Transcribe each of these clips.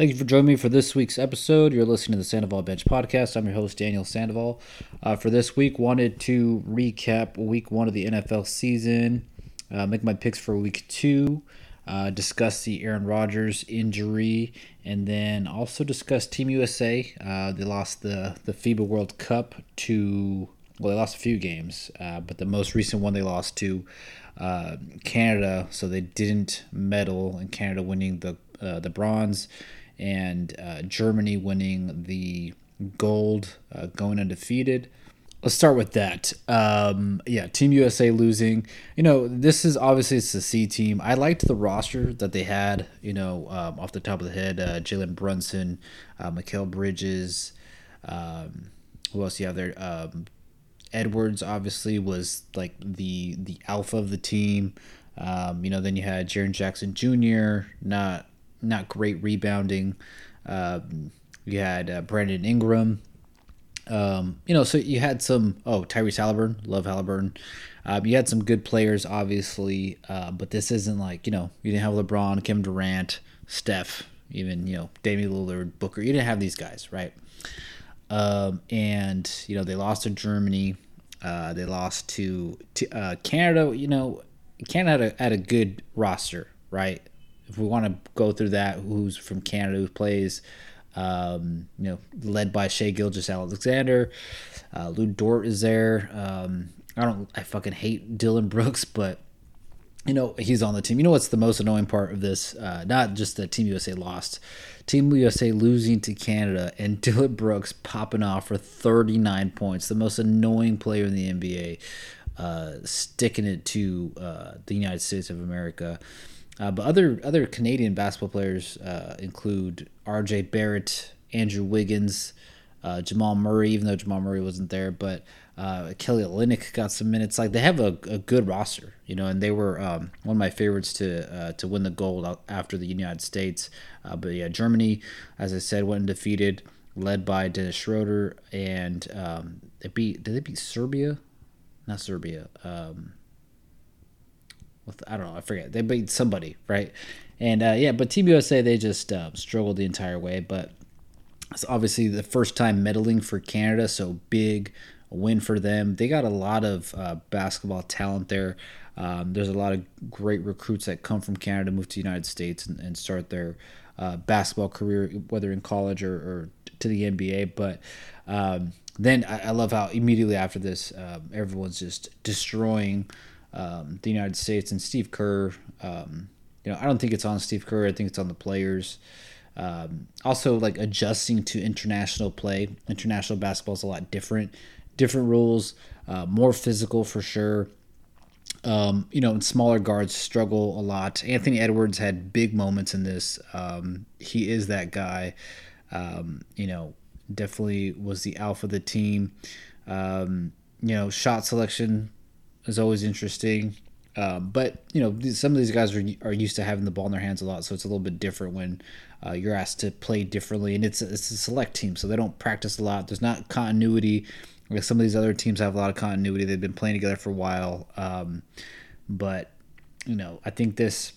Thank you for joining me for this week's episode. You're listening to the Sandoval Bench Podcast. I'm your host, Daniel Sandoval. Uh, for this week, wanted to recap week one of the NFL season, uh, make my picks for week two, uh, discuss the Aaron Rodgers injury, and then also discuss Team USA. Uh, they lost the, the FIBA World Cup to, well, they lost a few games, uh, but the most recent one they lost to uh, Canada, so they didn't medal, and Canada winning the, the bronze and uh, Germany winning the gold, uh, going undefeated. Let's start with that. Um, yeah, Team USA losing. You know, this is obviously it's the C team. I liked the roster that they had. You know, um, off the top of the head, uh, Jalen Brunson, uh, Mikal Bridges. Um, who else you have there? Um, Edwards obviously was like the the alpha of the team. Um, you know, then you had Jaren Jackson Jr. Not not great rebounding. Um, you had uh, Brandon Ingram. Um, you know, so you had some. Oh, Tyrese Halliburton, love Halliburton. Um, you had some good players, obviously, uh, but this isn't like you know you didn't have LeBron, Kevin Durant, Steph, even you know Damian Lillard, Booker. You didn't have these guys, right? Um, and you know they lost to Germany. Uh, they lost to, to uh, Canada. You know, Canada had a, had a good roster, right? If we want to go through that, who's from Canada who plays, um, you know, led by Shai Gilgeous-Alexander, uh, Lu Dort is there. Um, I don't, I fucking hate Dillon Brooks, but you know he's on the team. You know what's the most annoying part of this? Uh, not just that Team USA lost, Team USA losing to Canada, and Dillon Brooks popping off for 39 points. The most annoying player in the NBA, uh, sticking it to uh, the United States of America. Uh, but other other Canadian basketball players uh, include R.J. Barrett, Andrew Wiggins, uh, Jamal Murray, even though Jamal Murray wasn't there, but uh, Kelly Olynyk got some minutes. Like they have a, a good roster, you know, and they were um, one of my favorites to uh, to win the gold after the United States. Uh, but yeah, Germany, as I said, went undefeated, led by Dennis Schroeder, and um, they beat did they beat Serbia? Not Serbia. Um, with I don't know, I forget. They beat somebody, right? And uh, yeah, but Team USA they just uh, struggled the entire way. But it's obviously the first time medaling for Canada, so big win for them. They got a lot of uh, basketball talent there. Um, there's a lot of great recruits that come from Canada, move to the United States, and, and start their uh, basketball career, whether in college or, or to the NBA. But um, then I, I, love how immediately after this, um, everyone's just destroying um, the United States and Steve Kerr. Um, you know, I don't think it's on Steve Kerr. I think it's on the players. Um, also, like adjusting to international play. International basketball is a lot different. Different rules, uh, more physical for sure. Um, you know, and smaller guards struggle a lot. Anthony Edwards had big moments in this. Um, he is that guy. Um, you know, definitely was the alpha of the team. Um, you know, shot selection is always interesting. Um, but you know, some of these guys are, are used to having the ball in their hands a lot, so it's a little bit different when uh, you're asked to play differently. And it's a, it's a select team, so they don't practice a lot. There's not continuity. Like some of these other teams have a lot of continuity. They've been playing together for a while. Um, but you know, I think this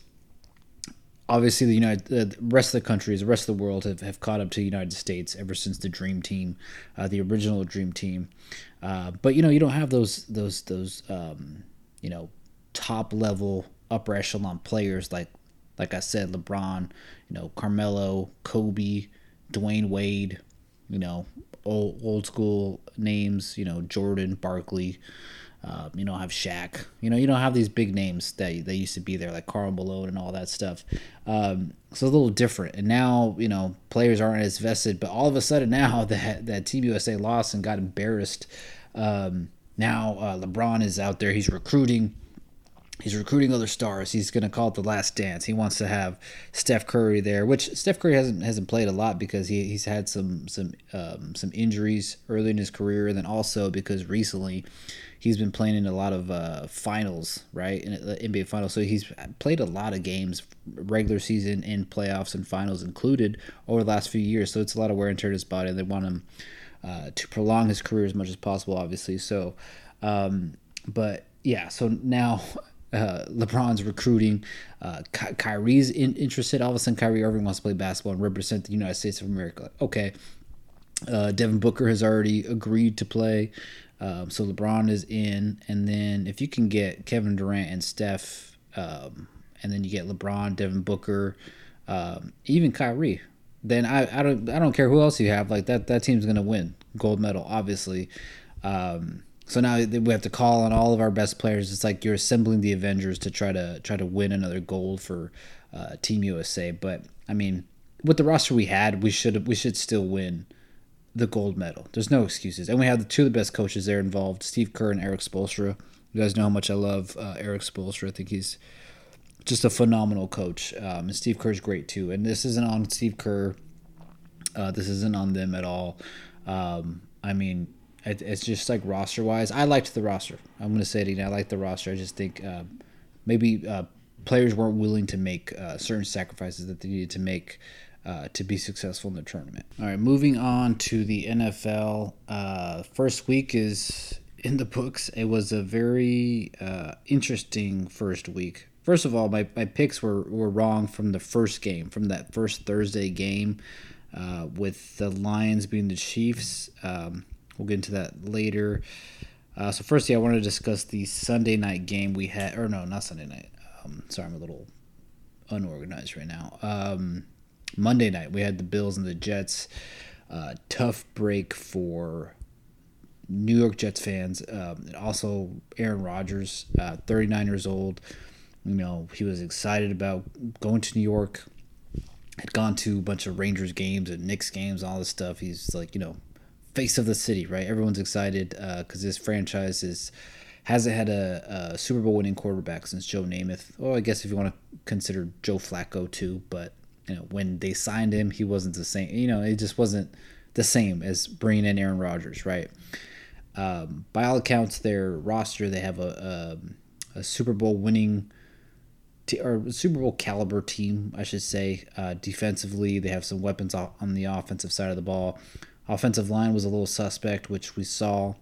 obviously the United, the rest of the countries, the rest of the world have, have caught up to the United States ever since the Dream Team, uh, the original Dream Team. Uh, but you know, you don't have those those those um, you know top level upper echelon players like like I said, LeBron, you know, Carmelo, Kobe, Dwayne Wade, you know, old old school names, you know, Jordan, Barkley. Um, you know, have Shaq. You know, you don't have these big names that they used to be there, like Karl Malone and all that stuff. Um, so a little different. And now, you know, players aren't as vested. But all of a sudden now that that Team USA lost and got embarrassed, um, now uh, LeBron is out there. He's recruiting. He's recruiting other stars. He's going to call it the last dance. He wants to have Steph Curry there, which Steph Curry hasn't hasn't played a lot because he, he's had some some um, some injuries early in his career, and then also because recently he's been playing in a lot of uh, finals, right? In the NBA finals. So he's played a lot of games, regular season and playoffs and finals included, over the last few years. So it's a lot of wear and tear to his body. They want him uh, to prolong his career as much as possible, obviously. So, um, but yeah, so now uh, LeBron's recruiting. Uh, Ky- Kyrie's in, interested. All of a sudden, Kyrie Irving wants to play basketball and represent the United States of America. Okay. Uh, Devin Booker has already agreed to play. Um, so LeBron is in. And then if you can get Kevin Durant and Steph, um, and then you get LeBron, Devin Booker, um, even Kyrie, then I, I don't I don't care who else you have. Like that that team's gonna win gold medal, obviously. Um, so now we have to call on all of our best players. It's like you're assembling the Avengers to try to try to win another gold for uh, Team USA. But I mean, with the roster we had, we should we should still win the gold medal. There's no excuses, and we have the two of the best coaches there involved: Steve Kerr and Erik Spoelstra. You guys know how much I love uh, Erik Spoelstra. I think he's just a phenomenal coach. Um, and Steve Kerr's great too. And this isn't on Steve Kerr. Uh, this isn't on them at all. Um, I mean, it, it's just like roster wise. I liked the roster. I'm going to say it again. I like the roster. I just think uh, maybe uh, players weren't willing to make uh, certain sacrifices that they needed to make. Uh, to be successful in the tournament. All right, moving on to the NFL. Uh, first week is in the books. It was a very interesting first week First of all, my, my picks were, were wrong from the first game, from that first Thursday game, uh, with the Lions being the Chiefs. Um, we'll get into that later. Uh, so, firstly, I want to discuss the Sunday night game we had, or no, not Sunday night. Um, sorry, I'm a little unorganized right now. Um, Monday night, we had the Bills and the Jets. Uh, tough break for New York Jets fans. Um, also, Aaron Rodgers, uh, 39 years old. You know, he was excited about going to New York. Had gone to a bunch of Rangers games and Knicks games, all this stuff. He's like, you know, face of the city, right? Everyone's excited because uh, this franchise is hasn't had a, a, Super Bowl winning quarterback since Joe Namath. Well, I guess if you want to consider Joe Flacco too, but you know when they signed him, he wasn't the same. You know, it just wasn't the same as bringing in Aaron Rodgers, right? Um, by all accounts, their roster they have a, a, a Super Bowl winning t- or Super Bowl caliber team, I should say. Uh, defensively, they have some weapons on the offensive side of the ball. Offensive line was a little suspect, which we saw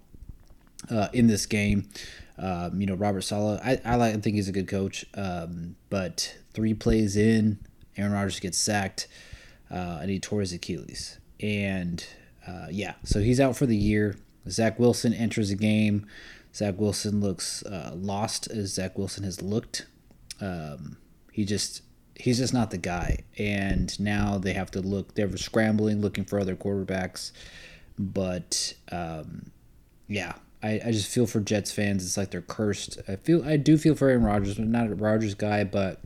uh, in this game. Um, you know, Robert Saleh, I, I, like, think he's a good coach, um, but three plays in, Aaron Rodgers gets sacked, uh, and he tore his Achilles. And uh, yeah, so he's out for the year. Zach Wilson enters the game. Zach Wilson looks uh, lost as Zach Wilson has looked um, he just he's just not the guy. And now they have to look. They're scrambling, looking for other quarterbacks. But um, yeah, I, I just feel for Jets fans. It's like they're cursed. I feel I do feel for Aaron Rodgers. I'm not a Rodgers guy, but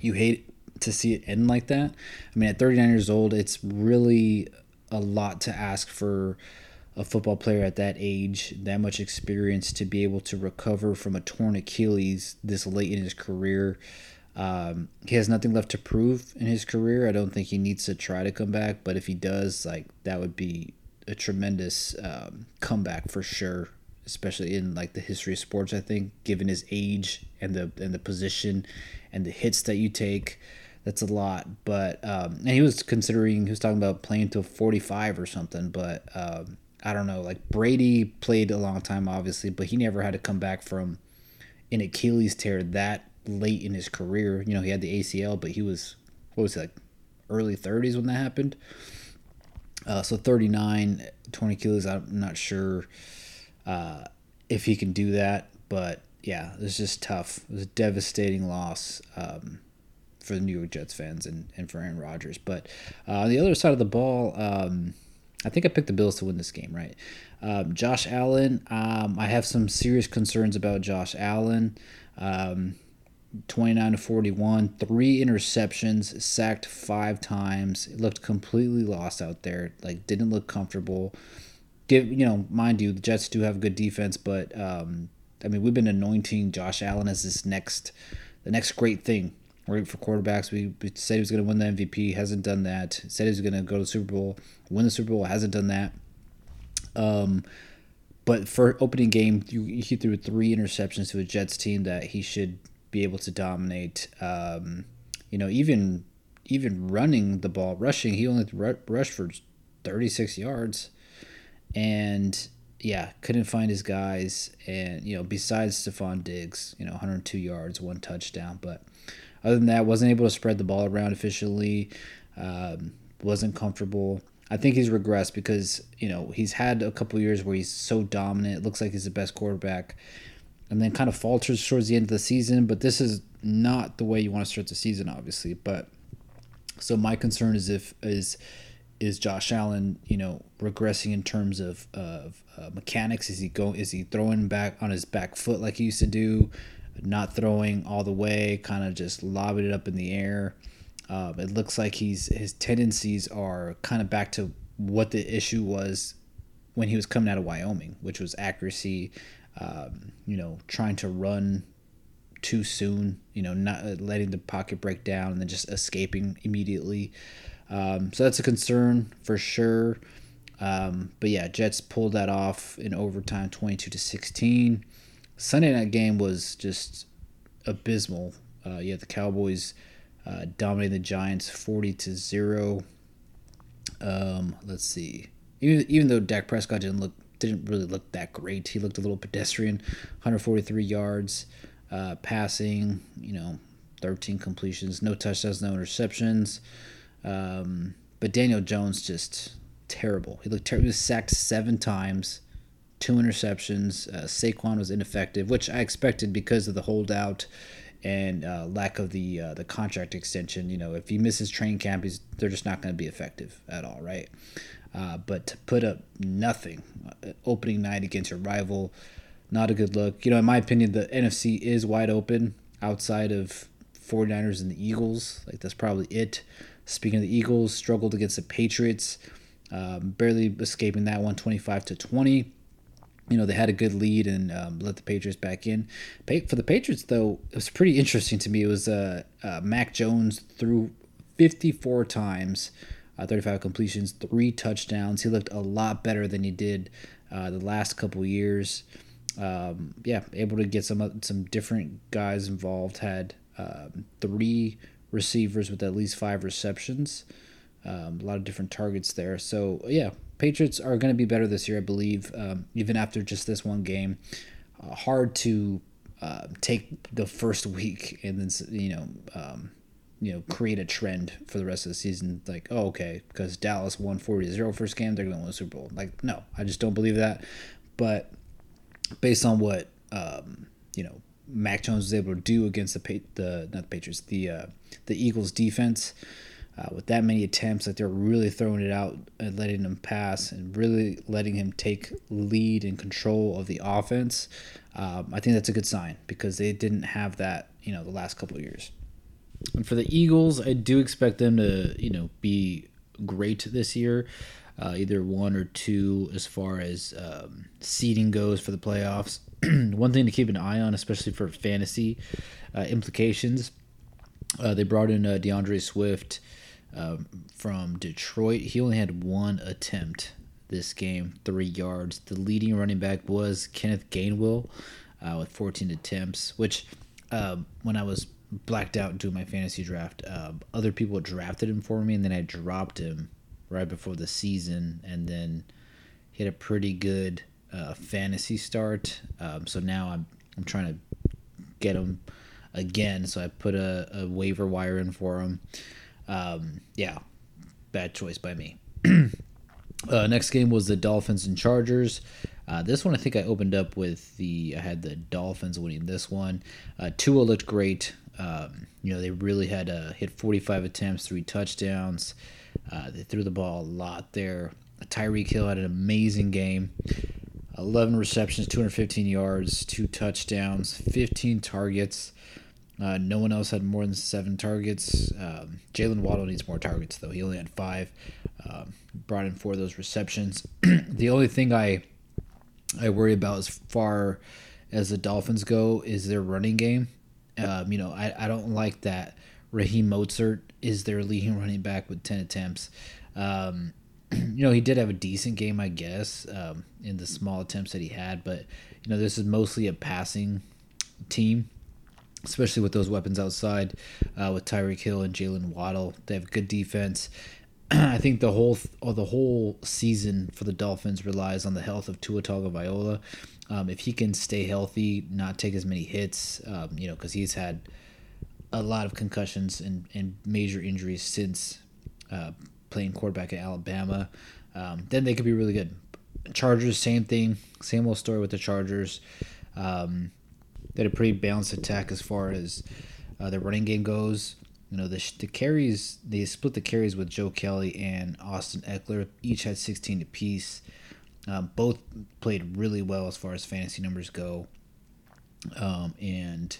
you hate to see it end like that. I mean, at 39 years old, it's really a lot to ask for a football player at that age, that much experience to be able to recover from a torn Achilles this late in his career. Um, he has nothing left to prove in his career. I don't think he needs to try to come back, but if he does, like that would be a tremendous um, comeback for sure, especially in like the history of sports. I think, given his age and the and the position and the hits that you take, that's a lot. But um, and he was considering he was talking about playing to forty five or something, but um, I don't know, like Brady played a long time, obviously, but he never had to come back from an Achilles tear that late in his career. You know, he had the ACL, but he was, what was it, like early 30s when that happened? Uh, so 39, 20 kilos, I'm not sure uh, if he can do that, but yeah, it was just tough. It was a devastating loss um, for the New York Jets fans and, and for Aaron Rodgers. But uh, on the other side of the ball, um, I think I picked the Bills to win this game, right? Um, Josh Allen, um, I have some serious concerns about Josh Allen. Um, 29 to 41, three interceptions, sacked five times. It looked completely lost out there. Like didn't look comfortable. Give you know, mind you, the Jets do have good defense, but um, I mean, we've been anointing Josh Allen as this next, the next great thing right for quarterbacks. We, said he was going to win the MVP, hasn't done that. Said he was going to go to the Super Bowl, win the Super Bowl, hasn't done that. Um, but for opening game, you, he threw three interceptions to a Jets team that he should be able to dominate. Um, you know, even even running the ball, rushing, he only rushed for 36 yards, and yeah, couldn't find his guys, and you know, besides Stefon Diggs, you know, 102 yards, one touchdown, but other than that, wasn't able to spread the ball around efficiently. Um, wasn't comfortable. I think he's regressed because you know he's had a couple years where he's so dominant. It looks like he's the best quarterback, and then kind of falters towards the end of the season. But this is not the way you want to start the season, obviously. But so my concern is if is is Josh Allen, you know, regressing in terms of of uh, mechanics? Is he go? Is he throwing back on his back foot like he used to do? Not throwing all the way, kind of just lobbing it up in the air. Um, it looks like he's his tendencies are kind of back to what the issue was when he was coming out of Wyoming, which was accuracy. Um, you know, trying to run too soon. You know, not uh, letting the pocket break down and then just escaping immediately. Um, so that's a concern for sure. Um, but yeah, Jets pulled that off in overtime, twenty-two to sixteen. Sunday night game was just abysmal. Uh, yeah, the Cowboys uh, dominated the Giants forty to zero. Um, let's see. Even even though Dak Prescott didn't look didn't really look that great, he looked a little pedestrian. 143 yards uh, passing. You know, 13 completions, no touchdowns, no interceptions. Um, but Daniel Jones just terrible. He looked terrible. He was sacked seven times, two interceptions. Uh, Saquon was ineffective, which I expected because of the holdout and uh, lack of the uh, the contract extension. You know, if he misses training camp, he's they're just not going to be effective at all, right? Uh, but to put up nothing uh, opening night against your rival, not a good look. You know, in my opinion, the NFC is wide open outside of 49ers and the Eagles. Like that's probably it. Speaking of the Eagles, struggled against the Patriots, um, barely escaping that one, 25 to 20. You know, they had a good lead and um, let the Patriots back in. For the Patriots, though, it was pretty interesting to me. It was uh, uh, Mac Jones threw 54 times, uh, 35 completions, three touchdowns. He looked a lot better than he did uh, the last couple years. Um, yeah, able to get some some different guys involved. Had um, three receivers with at least five receptions. Um, a lot of different targets there. So yeah, Patriots are going to be better this year, I believe. Um, even after just this one game, uh, hard to uh, take the first week and then you know um, you know create a trend for the rest of the season. Like oh okay, because Dallas won 40-0 first game, they're going to win the Super Bowl. Like no, I just don't believe that. But based on what um, you know Mac Jones was able to do against the the not the Patriots, the uh, the Eagles defense. Uh, with that many attempts, like they're really throwing it out and letting him pass and really letting him take lead and control of the offense. Um, I think that's a good sign because they didn't have that, you know, the last couple of years. And for the Eagles, I do expect them to, you know, be great this year, uh, either one or two as far as um, seeding goes for the playoffs. one thing to keep an eye on, especially for fantasy uh, implications, uh, they brought in uh, D'Andre Swift um, from Detroit. He only had one attempt this game, three yards. The leading running back was Kenneth Gainwell uh, with 14 attempts, which um, when I was blacked out doing my fantasy draft, uh, other people drafted him for me, and then I dropped him right before the season, and then he had a pretty good uh, fantasy start. Um, so now I'm I'm trying to get him again. So I put a, a waiver wire in for him. Um, yeah, bad choice by me. uh, next game was the Dolphins and Chargers. Uh, this one I think I opened up with the I had the Dolphins winning this one. Uh, Tua looked great. Um, you know they really had to hit 45 attempts, three touchdowns. Uh, they threw the ball a lot there. Tyreek Hill had an amazing game. 11 receptions, 215 yards, two touchdowns, 15 targets. Uh, no one else had more than seven targets. Um, Jaylen Waddle needs more targets, though. He only had five. Um, brought in four of those receptions. the only thing I I worry about as far as the Dolphins go is their running game. Um, you know, I, I don't like that Raheem Mostert is their leading running back with 10 attempts. Um, you know, he did have a decent game, I guess, um, in the small attempts that he had. But you know, this is mostly a passing team, especially with those weapons outside, uh, with Tyreek Hill and Jaylen Waddle. They have good defense. I think the whole or the whole season for the Dolphins relies on the health of Tua Tagovailoa. Um, if he can stay healthy, not take as many hits, um, you know, because he's had a lot of concussions and, and major injuries since uh, playing quarterback at Alabama, um, then they could be really good. Chargers, same thing, same old story with the Chargers. Um, they had a pretty balanced attack as far as uh, their running game goes. You know, the, the carries, they split the carries with Joe Kelly and Austin Ekeler. Each had 16 apiece. Um, both played really well as far as fantasy numbers go. Um, and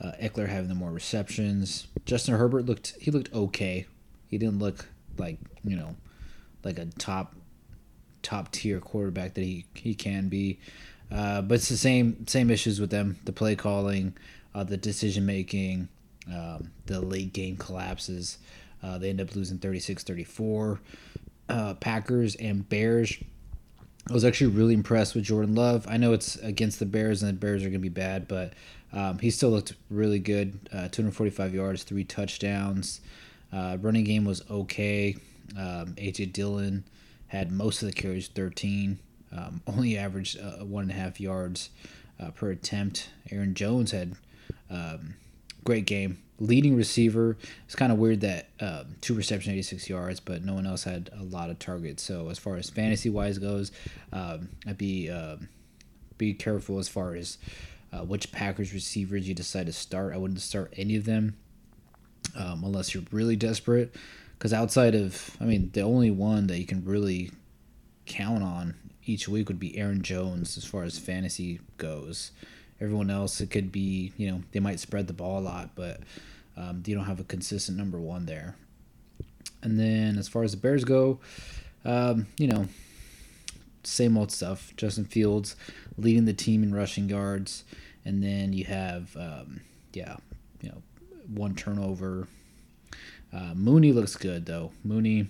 uh, Ekeler having the more receptions. Justin Herbert looked he looked okay. He didn't look like you know like a top top tier quarterback that he he can be. Uh, but it's the same same issues with them: the play calling, uh, the decision making, um, the late game collapses. Uh, they end up losing 36-34. Uh, Packers and Bears. I was actually really impressed with Jordan Love. I know it's against the Bears and the Bears are going to be bad, but um, he still looked really good. Uh, 245 yards, three touchdowns. Uh, running game was okay. Um, AJ Dillon had most of the carries, 13. Um, only averaged uh, one and a half yards uh, per attempt. Aaron Jones had um, great game. Leading receiver. It's kind of weird that um, two reception, 86 yards, but no one else had a lot of targets. So as far as fantasy wise goes, um, I'd be um, be careful as far as uh, which Packers receivers you decide to start. I wouldn't start any of them um, unless you're really desperate. Because outside of, I mean, the only one that you can really count on each week would be Aaron Jones as far as fantasy goes. Everyone else, it could be, you know, they might spread the ball a lot, but um, you don't have a consistent number one there. And then as far as the Bears go, um, you know, same old stuff. Justin Fields leading the team in rushing yards, and then you have, um, yeah, you know, one turnover. Uh, Mooney looks good though. Mooney,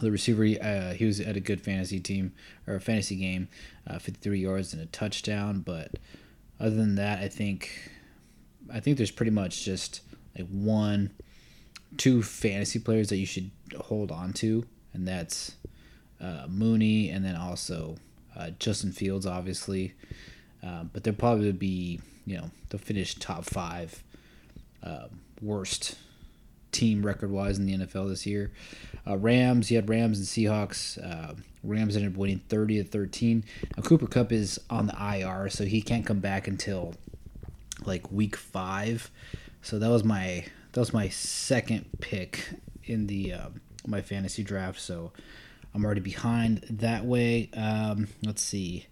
the receiver, uh, he was at a good fantasy team or fantasy game, uh, 53 yards and a touchdown. But other than that, I think, I think there's pretty much just like one, two fantasy players that you should hold on to, and that's uh, Mooney, and then also uh, Justin Fields, obviously. Uh, but they'll probably be, you know, they'll finish top five uh, worst team record wise in the NFL this year. Uh, Rams, you had Rams and Seahawks. Uh, Rams ended up winning 30 to 13. Now, Cooper Kupp is on the IR, so he can't come back until like week five. So that was my that was my second pick in the um, my fantasy draft. So I'm already behind that way. Um, let's see.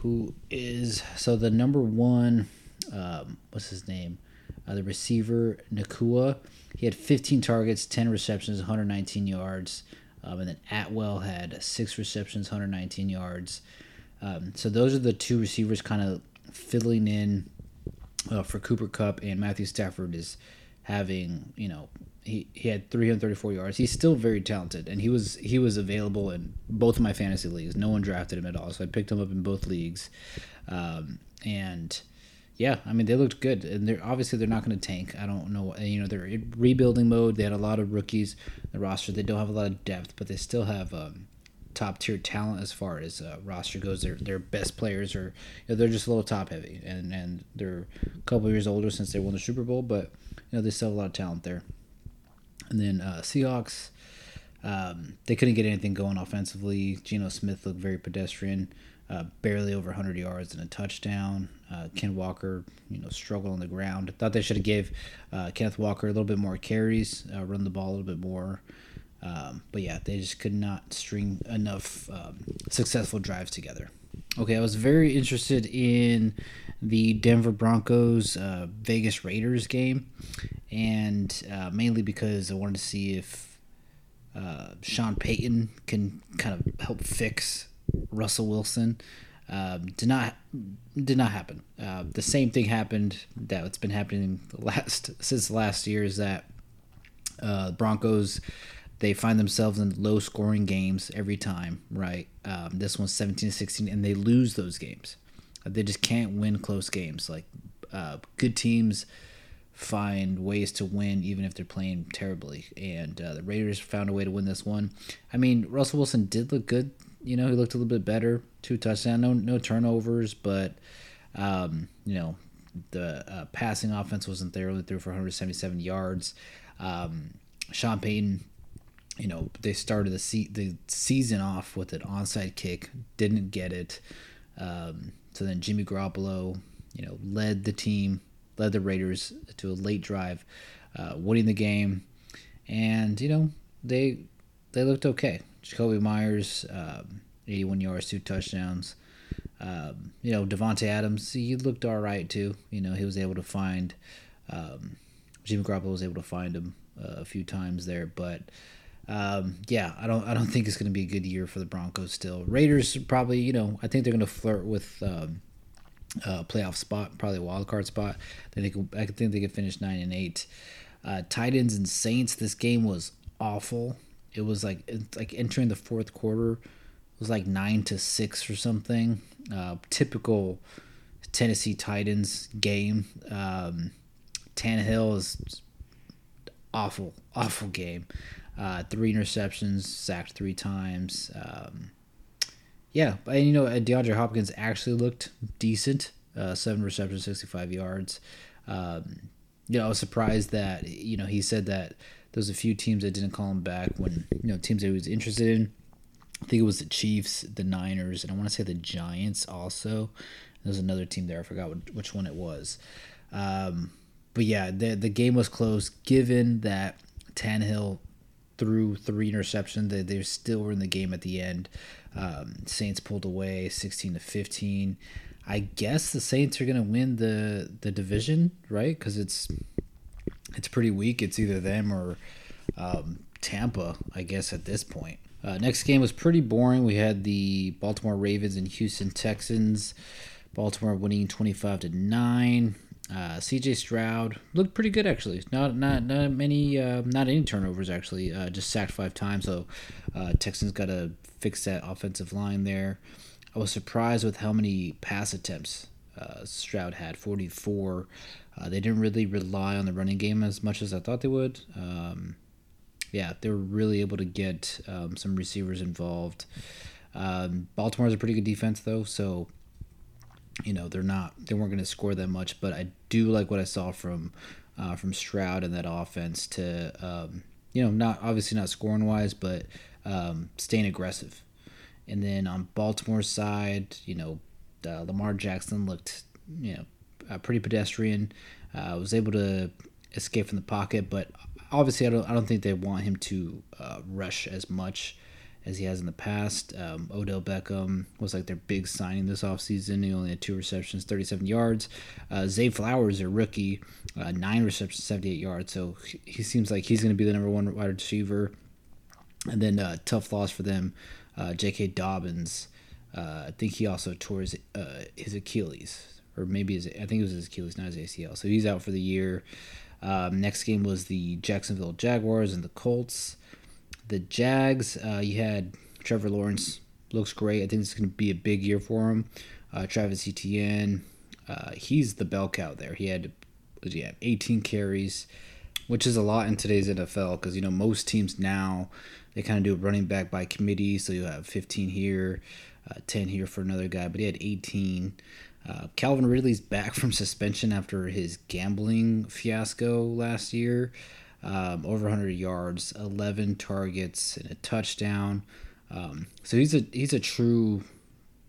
Who is so the number one? Um, what's his name? Uh, the receiver Nacua. He had 15 targets, 10 receptions, 119 yards. Um, and then Atwell had six receptions, 119 yards. Um, so those are the two receivers kind of filling in uh, for Cooper Kupp, and Matthew Stafford is having you know he, he had 334 yards. He's still very talented, and he was he was available in both of my fantasy leagues. No one drafted him at all, so I picked him up in both leagues. Um, and yeah, I mean they looked good, and they're obviously they're not going to tank. I don't know, you know, they're in rebuilding mode. They had a lot of rookies the roster. They don't have a lot of depth, but they still have um, top tier talent as far as uh, roster goes. Their their best players are you know, they're just a little top heavy, and and they're a couple years older since they won the Super Bowl, but you know they still have a lot of talent there. And then uh, Seahawks, um, they couldn't get anything going offensively. Geno Smith looked very pedestrian, uh, barely over 100 yards and a touchdown. Uh, Ken Walker, you know, struggled on the ground. Thought they should have gave uh, Kenneth Walker a little bit more carries, uh, run the ball a little bit more. Um, but yeah, they just could not string enough um, successful drives together. Okay, I was very interested in the Denver Broncos uh, Vegas Raiders game, and uh, mainly because I wanted to see if uh, Sean Payton can kind of help fix Russell Wilson. Um, did not did not happen. Uh, the same thing happened that's been happening last since last year is that uh, Broncos they find themselves in low scoring games every time, right? Um, this one's 17 16, and they lose those games. They just can't win close games. Like uh, good teams find ways to win even if they're playing terribly. And uh, the Raiders found a way to win this one. I mean, Russell Wilson did look good. You know, he looked a little bit better. Two touchdowns, no no turnovers, but um, you know, the uh, passing offense wasn't there. Only threw for 177 yards. Um, Sean Payton, you know, they started the se- the season off with an onside kick, didn't get it. Um, so then Jimmy Garoppolo, you know, led the team led the Raiders to a late drive, uh, winning the game, and you know they they looked okay. Jakobi Meyers, um, 81 yards, two touchdowns. Um, you know Davante Adams, he looked all right too. You know he was able to find um, Jimmy Garoppolo was able to find him uh, a few times there, but. Um, yeah, I don't. I don't think it's going to be a good year for the Broncos. Still, Raiders probably. You know, I think they're going to flirt with um, uh, playoff spot, probably a wild card spot. Then they could, I think they could finish nine and eight. Uh, Titans and Saints. This game was awful. It was like like entering the fourth quarter. It was like nine to six or something. Uh, typical Tennessee Titans game. Um, Tannehill is awful, awful game. Uh, three interceptions, sacked three times. Um, yeah, and you know DeAndre Hopkins actually looked decent. Uh, seven receptions, sixty-five yards. Um, you know, I was surprised that you know he said that there's a few teams that didn't call him back when you know teams that he was interested in. I think it was the Chiefs, the Niners, and I want to say the Giants also. There's another team there. I forgot which one it was. Um, but yeah, the the game was close. Given that Tannehill threw three interceptions, they they still were in the game at the end. Um, Saints pulled away 16 to 15. I guess the Saints are going to win the the division, right? Because it's it's pretty weak. It's either them or um, Tampa, I guess, at this point. Uh, next game was pretty boring. We had the Baltimore Ravens and Houston Texans. Baltimore winning 25 to 9. Uh, C.J. Stroud looked pretty good actually. Not not not many uh, not any turnovers actually. Uh, just sacked five times. So uh, Texans got to fix that offensive line there. I was surprised with how many pass attempts uh, Stroud had. Forty four. Uh, they didn't really rely on the running game as much as I thought they would. Um, yeah, they were really able to get um, some receivers involved. Um, Baltimore's a pretty good defense though, so you know they're not they weren't going to score that much, but I do like what I saw from uh, from Stroud and that offense to um, you know not obviously not scoring wise, but um, staying aggressive. And then on Baltimore's side, you know, uh, Lamar Jackson looked you know uh, pretty pedestrian. Uh, was able to escape from the pocket, but obviously I don't I don't think they want him to uh, rush as much as he has in the past. Um, Odell Beckham was like their big signing this offseason. He only had two receptions, 37 yards. Uh, Zay Flowers, a rookie, uh, nine receptions, 78 yards. So he seems like he's going to be the number one wide receiver. And then uh, tough loss for them, J.K. Dobbins. Uh, I think he also tore his, uh, his Achilles, or maybe his, I think it was his Achilles, not his ACL. So he's out for the year. Um, next game was the Jacksonville Jaguars and the Colts the Jags, uh, you had Trevor Lawrence. Looks great. I think it's going to be a big year for him. Uh, Travis Etienne, uh, he's the bell cow there. He had, he have 18 carries, which is a lot in today's NFL because you know most teams now they kind of do a running back by committee. So you have 15 here, uh, 10 here for another guy, but he had 18. Uh, Calvin Ridley's back from suspension after his gambling fiasco last year um, over 100 yards, 11 targets, and a touchdown. Um, so he's a he's a true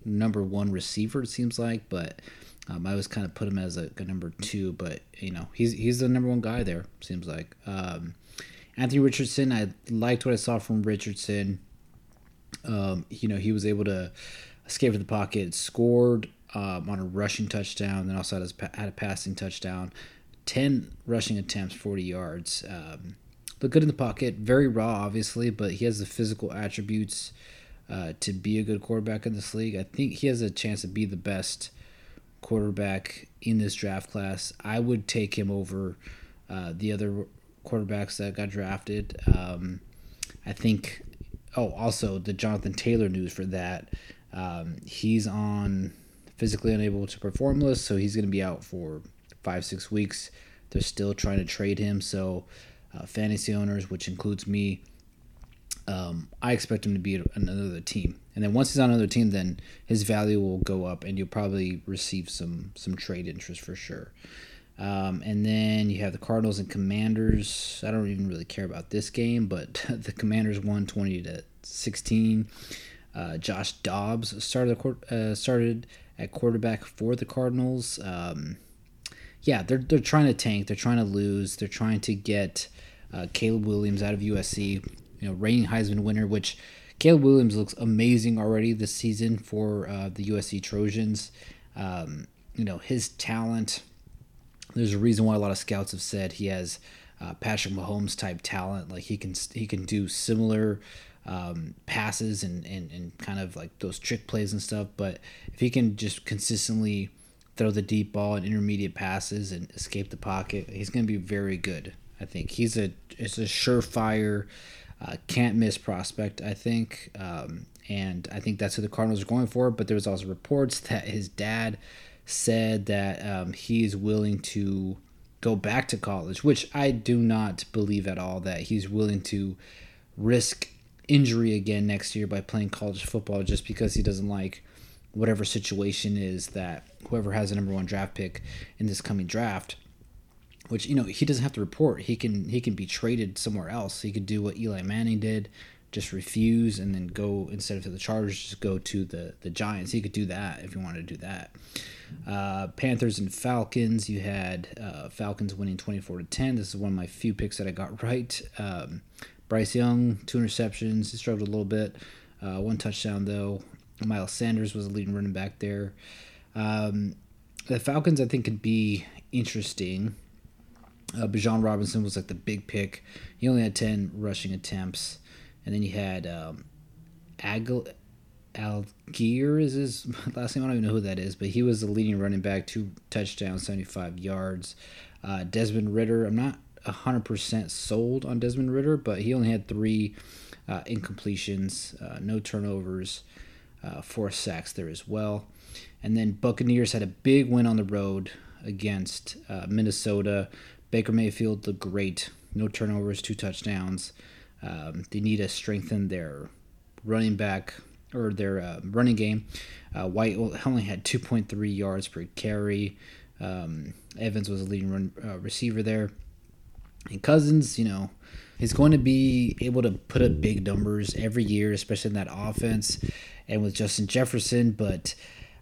number one receiver. It seems like, but um, I always kind of put him as a, a, number two. But you know, he's he's the number one guy there. Seems like. Um, Anthony Richardson, I liked what I saw from Richardson. Um, you know, he was able to escape to the pocket, scored um, on a rushing touchdown, then also had, a, had a passing touchdown. 10 rushing attempts, 40 yards. Um, look good in the pocket. Very raw, obviously, but he has the physical attributes uh, to be a good quarterback in this league. I think he has a chance to be the best quarterback in this draft class. I would take him over uh, the other quarterbacks that got drafted. Um, I think. Oh, also the Jonathan Taylor news for that. Um, he's on physically unable to perform list, so he's going to be out for five six weeks. they're still trying to trade him. So, uh, fantasy owners, which includes me, um, I expect him to be another team. And then once he's on another team, then his value will go up, and you'll probably receive some some trade interest for sure. Um, and then you have the Cardinals and Commanders. I don't even really care about this game, but the Commanders won 20 to 16. Uh, Josh Dobbs started uh, started at quarterback for the Cardinals. Um, yeah, they're they're trying to tank. They're trying to lose. They're trying to get uh, Caleb Williams out of USC. You know, reigning Heisman winner, which Caleb Williams looks amazing already this season for uh, the USC Trojans. Um, you know, his talent there's a reason why a lot of scouts have said he has uh, Patrick Mahomes type talent. Like he can he can do similar um, passes and, and and kind of like those trick plays and stuff. But if he can just consistently throw the deep ball and intermediate passes and escape the pocket, he's going to be very good. I think he's a it's a surefire, uh, can't miss prospect. I think, um, and I think that's who the Cardinals are going for. But there was also reports that his dad said that um, he's willing to go back to college, which I do not believe at all that he's willing to risk injury again next year by playing college football just because he doesn't like whatever situation is that whoever has the number one draft pick in this coming draft which you know he doesn't have to report. He can he can be traded somewhere else. He could do what eli manning did just refuse and then go instead of to the chargers just go to the the giants he could do that if he wanted to do that uh, Panthers and Falcons. You had uh, Falcons winning 24 to 10. This is one of my few picks that I got right. Um, Bryce Young, two interceptions. He struggled a little bit. Uh, one touchdown, though. Miles Sanders was a leading running back there. Um, the Falcons, I think, could be interesting. Uh, Bijan Robinson was like the big pick. He only had 10 rushing attempts. And then you had um. Allgeier is his last name. I don't even know who that is, but he was the leading running back, two touchdowns, 75 yards. Uh, Desmond Ridder, I'm not 100% sold on Desmond Ridder, but he only had three uh, incompletions, uh, no turnovers, uh, four sacks there as well. And then Buccaneers had a big win on the road against uh, Minnesota. Baker Mayfield the great, no turnovers, two touchdowns. Um, they need to strengthen their running back or their uh, running game. Uh, White only had 2.3 yards per carry. Um, Evans was a leading run uh, receiver there. And Cousins, you know, he's going to be able to put up big numbers every year, especially in that offense and with Justin Jefferson. But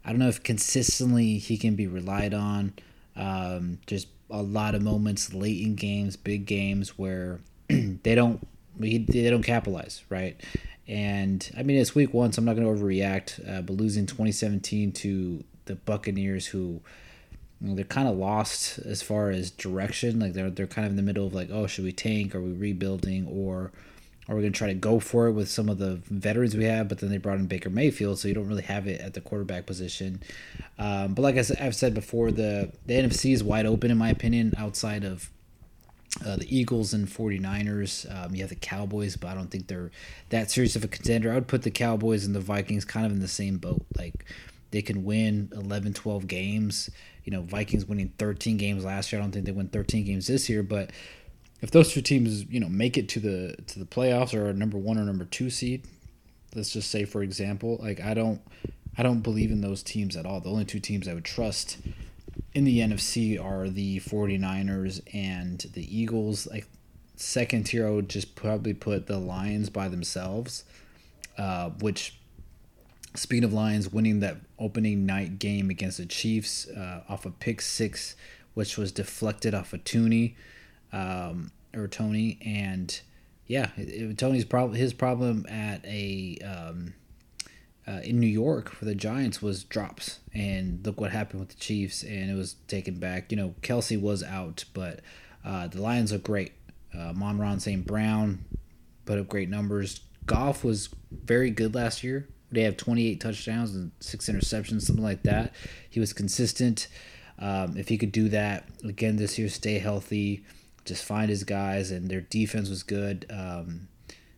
I don't know if consistently he can be relied on. Um, there's a lot of moments late in games, big games where they don't they don't capitalize, right? And I mean, it's week one, so I'm not going to overreact. Uh, but losing 2017 to the Buccaneers, who you know, they're kind of lost as far as direction. Like they're they're kind of in the middle of like, oh, should we tank? Are we rebuilding? Or are we going to try to go for it with some of the veterans we have? But then they brought in Baker Mayfield, so you don't really have it at the quarterback position. Um, but like I I've said before, the the NFC is wide open in my opinion. Outside of uh, the Eagles and 49ers. Um, you have the Cowboys, but I don't think they're that serious of a contender. I would put the Cowboys and the Vikings kind of in the same boat. Like they can win 11, 12 games. You know, Vikings winning 13 games last year. I don't think they win 13 games this year, but if those two teams, you know, make it to the to the playoffs or number 1 or number 2 seed, let's just say for example, like I don't I don't believe in those teams at all. The only two teams I would trust in the NFC are the 49ers and the Eagles. Like second tier, I would just probably put the Lions by themselves. Uh, which, speaking of Lions, winning that opening night game against the Chiefs uh, off a of pick six, which was deflected off of Tooney, um, or Toney, and yeah, it, it, Toney's problem. His problem at a um, uh, in New York for the Giants was drops, and look what happened with the Chiefs, and it was taken back. You know, Kelce was out, but uh, the Lions look great. Uh, Amon-Ra St. Brown put up great numbers. Goff was very good last year. They have 28 touchdowns and six interceptions, something like that. He was consistent. Um, if he could do that again this year, stay healthy, just find his guys, and their defense was good. Um,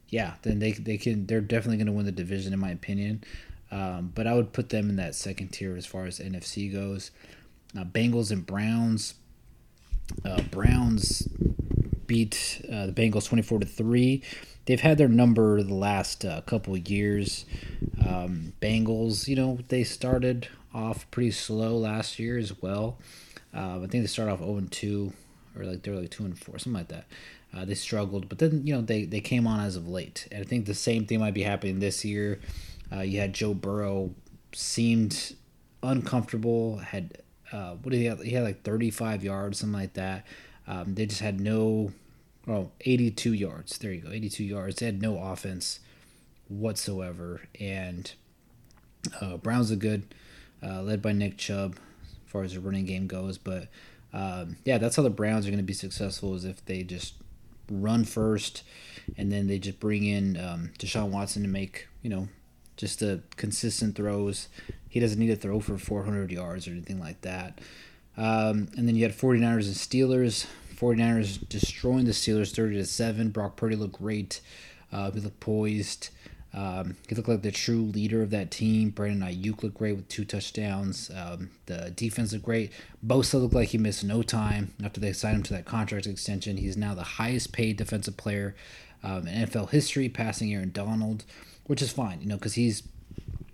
yeah, then they they can they're definitely going to win the division in my opinion. Um, but I would put them in that second tier as far as NFC goes. Uh, Bengals and Browns. Uh, Browns beat uh, the Bengals 24 to 3. They've had their number the last uh, couple of years. Um, Bengals, you know, they started off pretty slow last year as well. Uh, I think they started off 0 and 2, or like they were like 2 and 4, something like that. Uh, they struggled, but then you know they, they came on as of late, and I think the same thing might be happening this year. Uh, you had Joe Burrow seemed uncomfortable. Had uh, what did he have? He had like 35 yards, something like that. Um, they just had no, oh, 82 yards. There you go, 82 yards. They had no offense whatsoever, and uh, Browns are good, uh, led by Nick Chubb, as far as the running game goes. But um, yeah, that's how the Browns are going to be successful is if they just run first, and then they just bring in um, Deshaun Watson to make you know just the consistent throws. He doesn't need to throw for 400 yards or anything like that. Um, and then you had 49ers and Steelers. 49ers destroying the Steelers 30 to 7. Brock Purdy looked great. Uh, he looked poised. Um, he looked like the true leader of that team. Brandon Aiyuk looked great with two touchdowns. Um, the defense looked great. Bosa looked like he missed no time after they signed him to that contract extension. He's now the highest paid defensive player um, in NFL history, passing Aaron Donald, which is fine, you know, because he's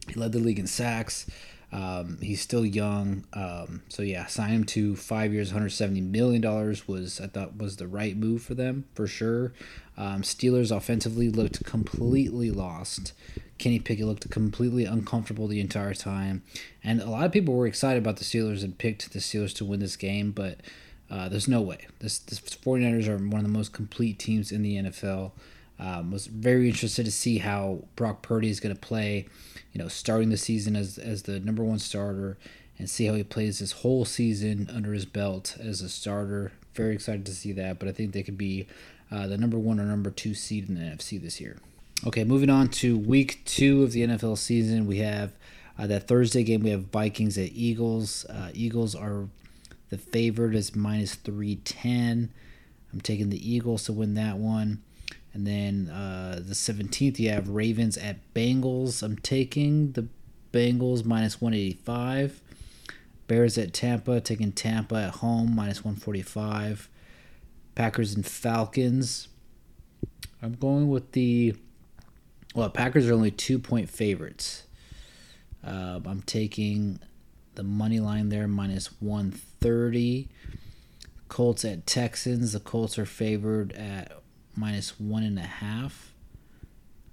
he led the league in sacks. Um, he's still young, um, so yeah, sign him to five years, 170 million dollars was I thought was the right move for them for sure. Um, Steelers offensively looked completely lost. Kenny Pickett looked completely uncomfortable the entire time, and a lot of people were excited about the Steelers and picked the Steelers to win this game, but uh, there's no way. This, this 49ers are one of the most complete teams in the NFL. Um, was very interested to see how Brock Purdy is going to play, you know, starting the season as, as the number one starter and see how he plays this whole season under his belt as a starter. Very excited to see that, but I think they could be uh, the number one or number two seed in the NFC this year. Okay, moving on to week two of the NFL season, we have uh, that Thursday game. We have Vikings at Eagles. Uh, Eagles are the favorite is minus three ten. I'm taking the Eagles to win that one. And then uh, the 17th, you have Ravens at Bengals. I'm taking the Bengals minus 185. Bears at Tampa, taking Tampa at home minus 145. Packers and Falcons. I'm going with the. Well, Packers are only two point favorites. Uh, I'm taking the money line there minus 130. Colts at Texans. The Colts are favored at minus one and a half.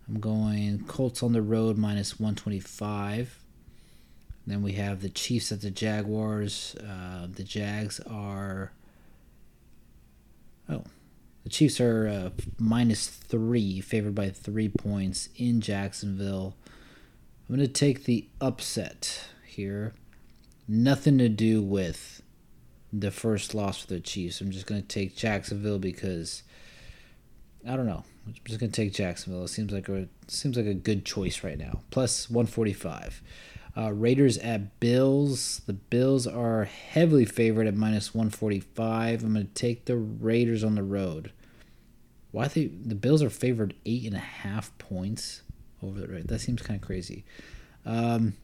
I'm going Colts on the road minus 125. Then we have the Chiefs at the Jaguars. Uh, the Jags are Oh, the Chiefs are uh, minus three, favored by three points in Jacksonville. I'm going to take the upset here. Nothing to do with the first loss for the Chiefs. I'm just going to take Jacksonville because I don't know. I'm just to take Jacksonville. It seems like a seems like a good choice right now. Plus 145. Uh, Raiders at Bills. The Bills are heavily favored at minus 145. I'm to take the Raiders on the road. Why they the Bills are favored eight and a half points over the Raiders? That seems kind of crazy. Um,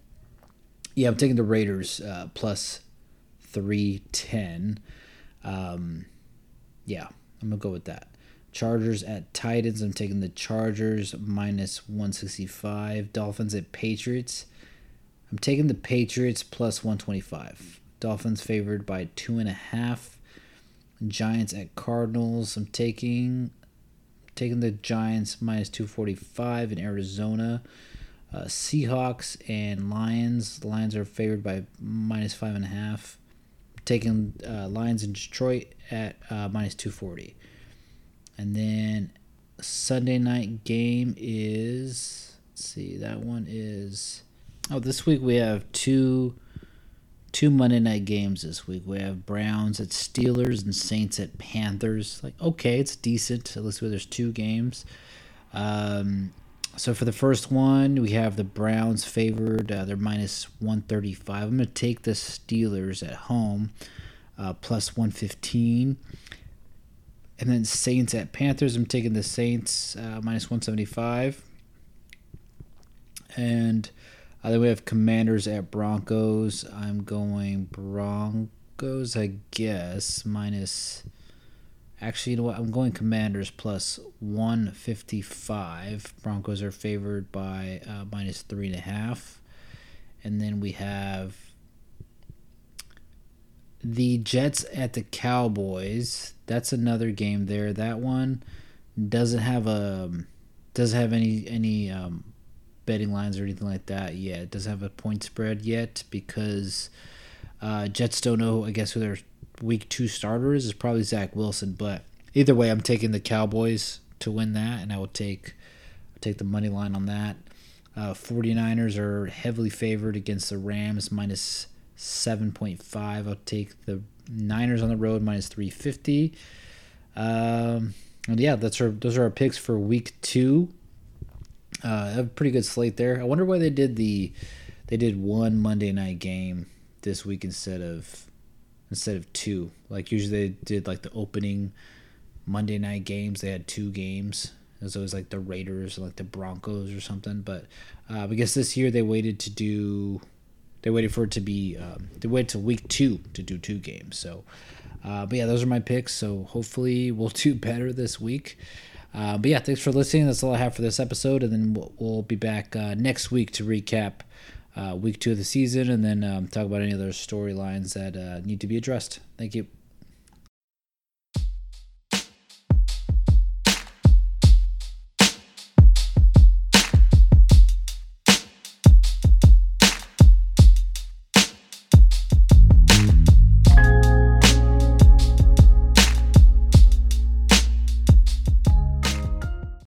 yeah, I'm taking the Raiders uh, plus 310. Um, yeah, I'm to go with that. Chargers at Titans. I'm taking the Chargers minus 165. Dolphins at Patriots. I'm taking the Patriots plus 125. Dolphins favored by two and a half. Giants at Cardinals. I'm taking taking the Giants minus 245 in Arizona. Uh, Seahawks and Lions. Lions are favored by minus five and a half. Taking uh, Lions in Detroit at uh, minus 240. And then Sunday night game is see that one is Oh, this week we have two two Monday night games this week. We have Browns at Steelers and Saints at Panthers. Like, okay, it's decent. At least there's two games. Um, so for the first one, we have the Browns favored. Uh, they're minus 135. I'm going to take the Steelers at home, uh, plus 115. And then Saints at Panthers. I'm taking the Saints uh, minus 175. And uh, then we have Commanders at Broncos. I'm going Broncos, I guess, minus. Actually, you know what? I'm going Commanders plus 155. Broncos are favored by uh, minus three and a half. And then we have the Jets at the Cowboys. That's another game there. That one doesn't have a doesn't have any any um, betting lines or anything like that yet. It doesn't have a point spread yet because uh, Jets don't know. I guess who their week two starter is. Is probably Zach Wilson. But either way, I'm taking the Cowboys to win that, and I will take take the money line on that. Uh, 49ers are heavily favored against the Rams, minus 7.5. I'll take the Niners on the road, minus 350. Um, and yeah, that's our those are our picks for week two. Uh, a pretty good slate there. I wonder why they did the they did one Monday night game this week instead of instead of two. Like usually they did like the opening Monday night games. They had two games. It was always like the Raiders, or like the Broncos or something. But uh, I guess this year they waited to do. They waited for it to be. Um, they waited to week two to do two games. So, uh, but yeah, those are my picks. So hopefully we'll do better this week. Uh, but yeah, thanks for listening. That's all I have for this episode, and then we'll, we'll be back uh, next week to recap uh, week two of the season, and then um, talk about any other storylines that uh, need to be addressed. Thank you.